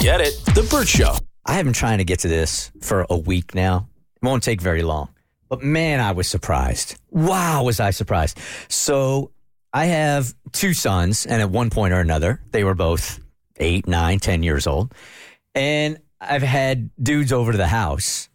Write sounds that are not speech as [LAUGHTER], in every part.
Get it? The Bert Show. I have been trying to get to this for a week now. It won't take very long. But man, I was surprised. Wow, was I surprised. So I have two sons, and at one point or another, they were both eight, nine, ten years old. And I've had dudes over to the house,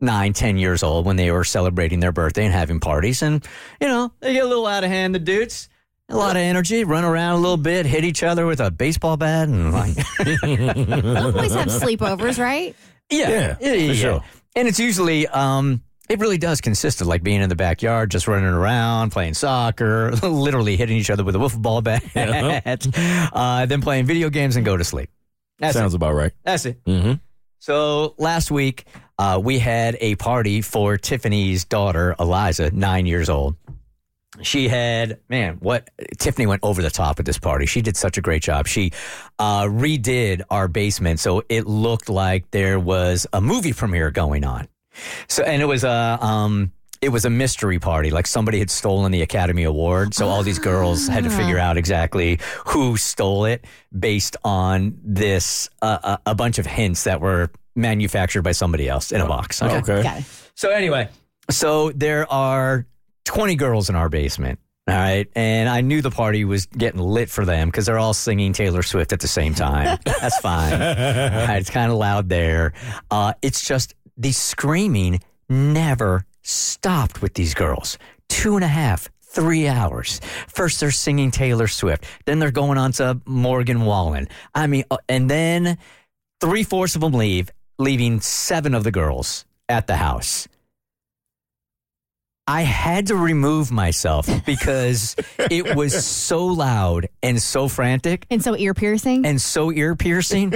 nine, ten years old, when they were celebrating their birthday and having parties. And, you know, they get a little out of hand, the dudes. A lot of energy, run around a little bit, hit each other with a baseball bat, and like, [LAUGHS] Always have sleepovers, right? yeah, Yeah, for sure. And it's usually, um, it really does consist of like being in the backyard, just running around, playing soccer, [LAUGHS] literally hitting each other with a wiffle ball bat, [LAUGHS] uh, then playing video games and go to sleep. That's Sounds it. about right. That's it. Mm-hmm. So last week, uh, we had a party for Tiffany's daughter, Eliza, nine years old. She had, man, what Tiffany went over the top at this party. She did such a great job. She uh, redid our basement so it looked like there was a movie premiere going on. So, and it was a, um, it was a mystery party. Like somebody had stolen the Academy Award. So all these girls had to figure out exactly who stole it based on this, uh, a, a bunch of hints that were manufactured by somebody else in a box. Okay. Got it. So anyway, so there are 20 girls in our basement. All right. And I knew the party was getting lit for them because they're all singing Taylor Swift at the same time. [LAUGHS] That's fine. Right, it's kind of loud there. Uh, it's just the screaming never stopped with these girls. Two and a half, three hours. First, they're singing Taylor Swift. Then they're going on to Morgan Wallen. I mean, uh, and then three fourths of them leave, leaving seven of the girls at the house. I had to remove myself [LAUGHS] because it was so loud and so frantic And so ear piercing. and so ear piercing.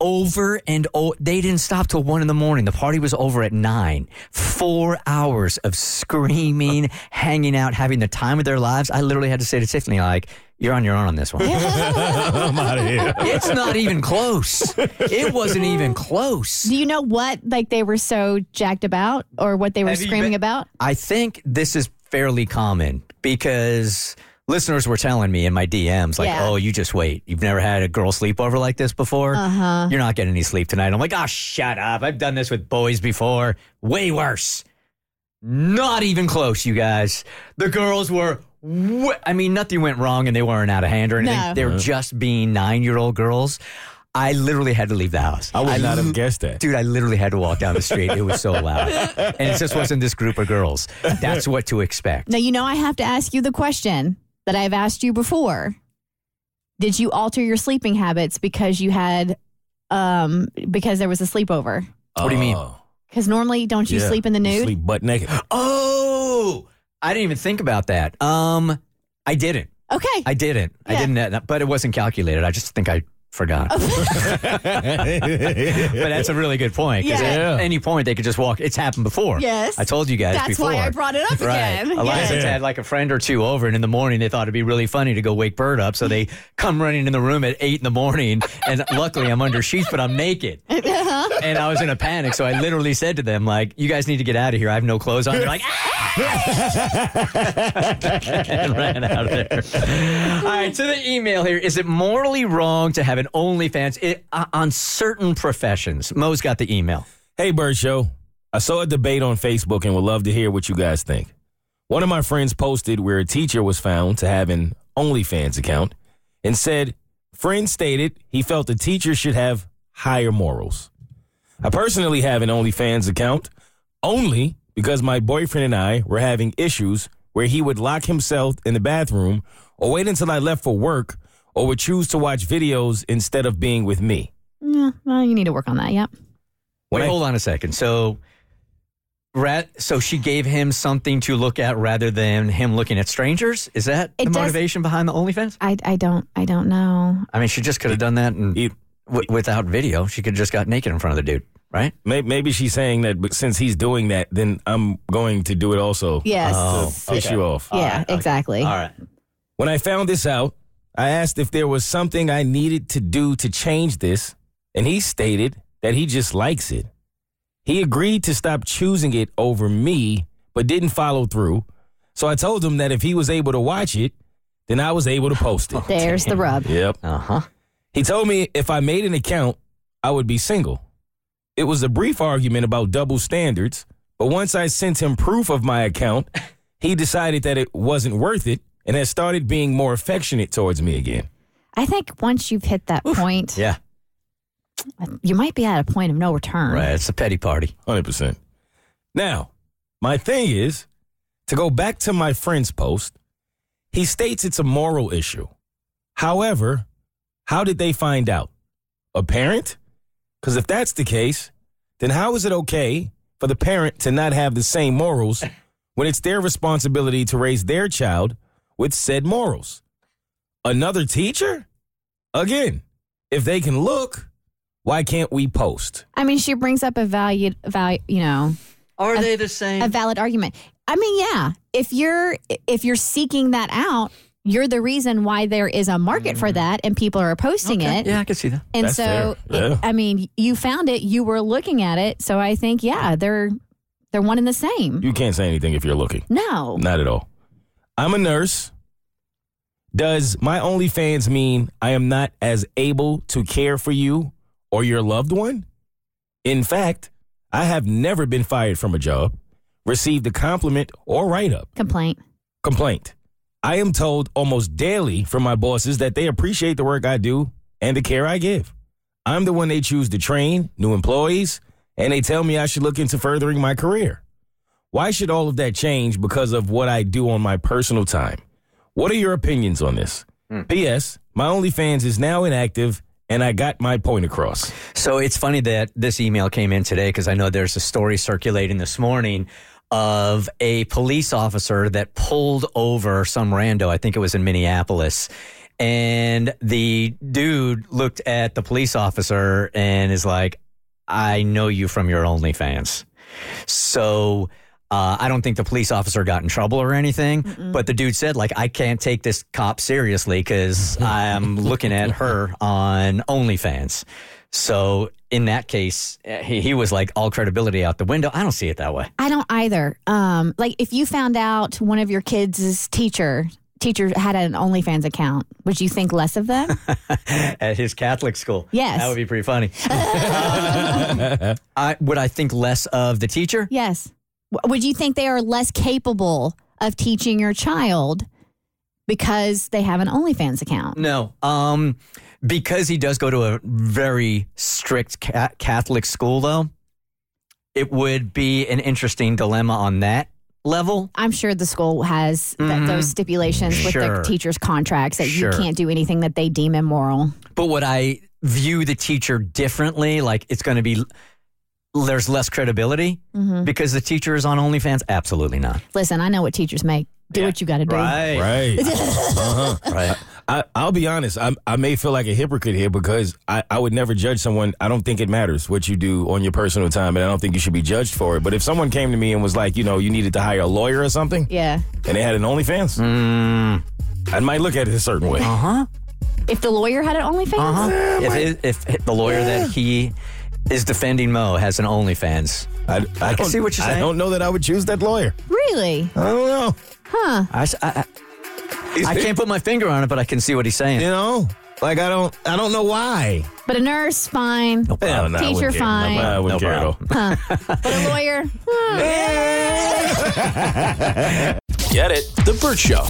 over and over. They didn't stop till one in the morning. The party was over at nine. Four hours of screaming, hanging out, having the time of their lives. I literally had to say to Tiffany, like, you're on your own on this one. [LAUGHS] I'm out of here. it's not even close. It wasn't even close. Do you know what like they were so jacked about or what they were Have you screaming been- about? I think this is fairly common because listeners were telling me in my DMs, like, Yeah. oh, you just wait. You've never had a girl sleepover like this before. Uh-huh. You're not getting any sleep tonight. I'm like, oh, shut up. I've done this with boys before. Way worse. Not even close, you guys. The girls were. Wh- I mean, nothing went wrong and they weren't out of hand or anything. No. They were just being nine year old girls. I literally had to leave the house. I would not have guessed that. Dude, I literally had to walk down the street. It was so loud. And it just wasn't this group of girls. That's what to expect. Now you know I have to ask you the question that I've asked you before. Did you alter your sleeping habits because you had um because there was a sleepover? What do you mean? Oh, Because normally don't you yeah. sleep in the nude? Sleep butt naked. Oh, I didn't even think about that. Um, I didn't. Okay. I didn't. I Yeah. didn't. But it wasn't calculated. I just think I forgot. [LAUGHS] but that's a really good point. Yeah. At any point, they could just walk. It's happened before. Yes. I told you guys That's before. why I brought it up Right. again. Eliza Yes. had like a friend or two over, and in the morning they thought it'd be really funny to go wake Bert up. So they come running in the room at eight in the morning, and [LAUGHS] luckily I'm under sheets, but I'm naked, Uh-huh. and I was in a panic. So I literally said to them, like, "You guys need to get out of here. I have no clothes on." They're like, [LAUGHS] and ran out of there. All right, to the email here. Is it morally wrong to have an OnlyFans it, uh, on certain professions? Mo's got the email. Hey, Bert Show. I saw a debate on Facebook and would love to hear what you guys think. One of my friends posted where a teacher was found to have an OnlyFans account and said friend stated he felt the teacher should have higher morals. I personally have an OnlyFans account only because my boyfriend and I were having issues where he would lock himself in the bathroom or wait until I left for work or would choose to watch videos instead of being with me. Yeah, well, you need to work on that. Yep. Wait, I- hold on a second. So, rat, so she gave him something to look at rather than him looking at strangers. Is that the does- motivation behind the OnlyFans? I, I don't I don't know. I mean, she just could have done that and He- w- without video. She could have just got naked in front of the dude, right? May- Maybe she's saying that, but since he's doing that, then I'm going to do it also. Yes. To oh, piss you off. Yeah, exactly. All right. When I found this out, I asked if there was something I needed to do to change this, and he stated that he just likes it. He agreed to stop choosing it over me, but didn't follow through. So I told him that if he was able to watch it, then I was able to post it. [LAUGHS] There's the rub. Yep. Uh huh. He told me if I made an account, I would be single. It was a brief argument about double standards, but once I sent him proof of my account, he decided that it wasn't worth it and has started being more affectionate towards me again. I think once you've hit that point, Yeah. you might be at a point of no return. Right. It's a petty party. 100%. Now, my thing is to go back to my friend's post, he states it's a moral issue. However, how did they find out? A parent? Because if that's the case, then how is it okay for the parent to not have the same morals when it's their responsibility to raise their child with said morals? Another teacher? Again, if they can look, why can't we post? I mean, she brings up a valued value, you know, Are A- they the same? a valid argument. I mean, yeah, if you're if you're seeking that out, you're the reason why there is a market for mm-hmm. that and people are posting Okay. it. Yeah, I can see that. And That's so, fair. it- Yeah. I mean, you found it, you were looking at it. So I think, yeah, they're they're one and the same. You can't say anything if you're looking. No, Not at all. I'm a nurse. Does my OnlyFans mean I am not as able to care for you or your loved one? In fact, I have never been fired from a job, received a compliment or write up. complaint. Complaint. I am told almost daily from my bosses that they appreciate the work I do and the care I give. I'm the one they choose to train, new employees, and they tell me I should look into furthering my career. Why should all of that change because of what I do on my personal time? What are your opinions on this? Hmm. P.S. My OnlyFans is now inactive, and I got my point across. So it's funny that this email came in today because I know there's a story circulating this morning of a police officer that pulled over some rando. I think it was in Minneapolis. And the dude looked at the police officer and is like, I know you from your OnlyFans. So uh, I don't think the police officer got in trouble or anything, but the dude said, like, I can't take this cop seriously because I'm looking at her on OnlyFans. So in that case, eh, he, he was like all credibility out the window. I don't see it that way. I don't either. Um, like if you found out one of your kids' teacher teacher had an OnlyFans account, would you think less of them? [LAUGHS] At his Catholic school. Yes. That would be pretty funny. [LAUGHS] [LAUGHS] I, would I think less of the teacher? yes. Would you think they are less capable of teaching your child because they have an OnlyFans account? No. Um, because he does go to a very strict ca- Catholic school, though, it would be an interesting dilemma on that level. I'm sure the school has th- those stipulations with Mm-hmm. Sure. their teachers' contracts that Sure. you can't do anything that they deem immoral. But would I view the teacher differently? Like it's going to be, there's less credibility Mm-hmm. because the teacher is on OnlyFans? Absolutely not. Listen, I know what teachers make. Do what you got to do. Right. Right. [LAUGHS] uh-huh. Right. I, I'll be honest. I, I may feel like a hypocrite here because I, I would never judge someone. I don't think it matters what you do on your personal time, and I don't think you should be judged for it. But if someone came to me and was like, you know, you needed to hire a lawyer or something, Yeah. and they had an OnlyFans, Mm, I might look at it a certain way. uh-huh. If the lawyer had an OnlyFans, Uh-huh. If, if, if the lawyer that he is defending Mo has an OnlyFans, I, I, can don't- see what you're saying. I don't know that I would choose that lawyer. really? I don't know. Huh? I, s- I- I- I can't put my finger on it, but I can see what he's saying. You know, like I don't. I don't know why. But a nurse, fine. Hell, no, I wouldn't Teacher, care. fine. No, I wouldn't No care at all. But a lawyer, [LAUGHS] hmm. Get it? The Bert Show.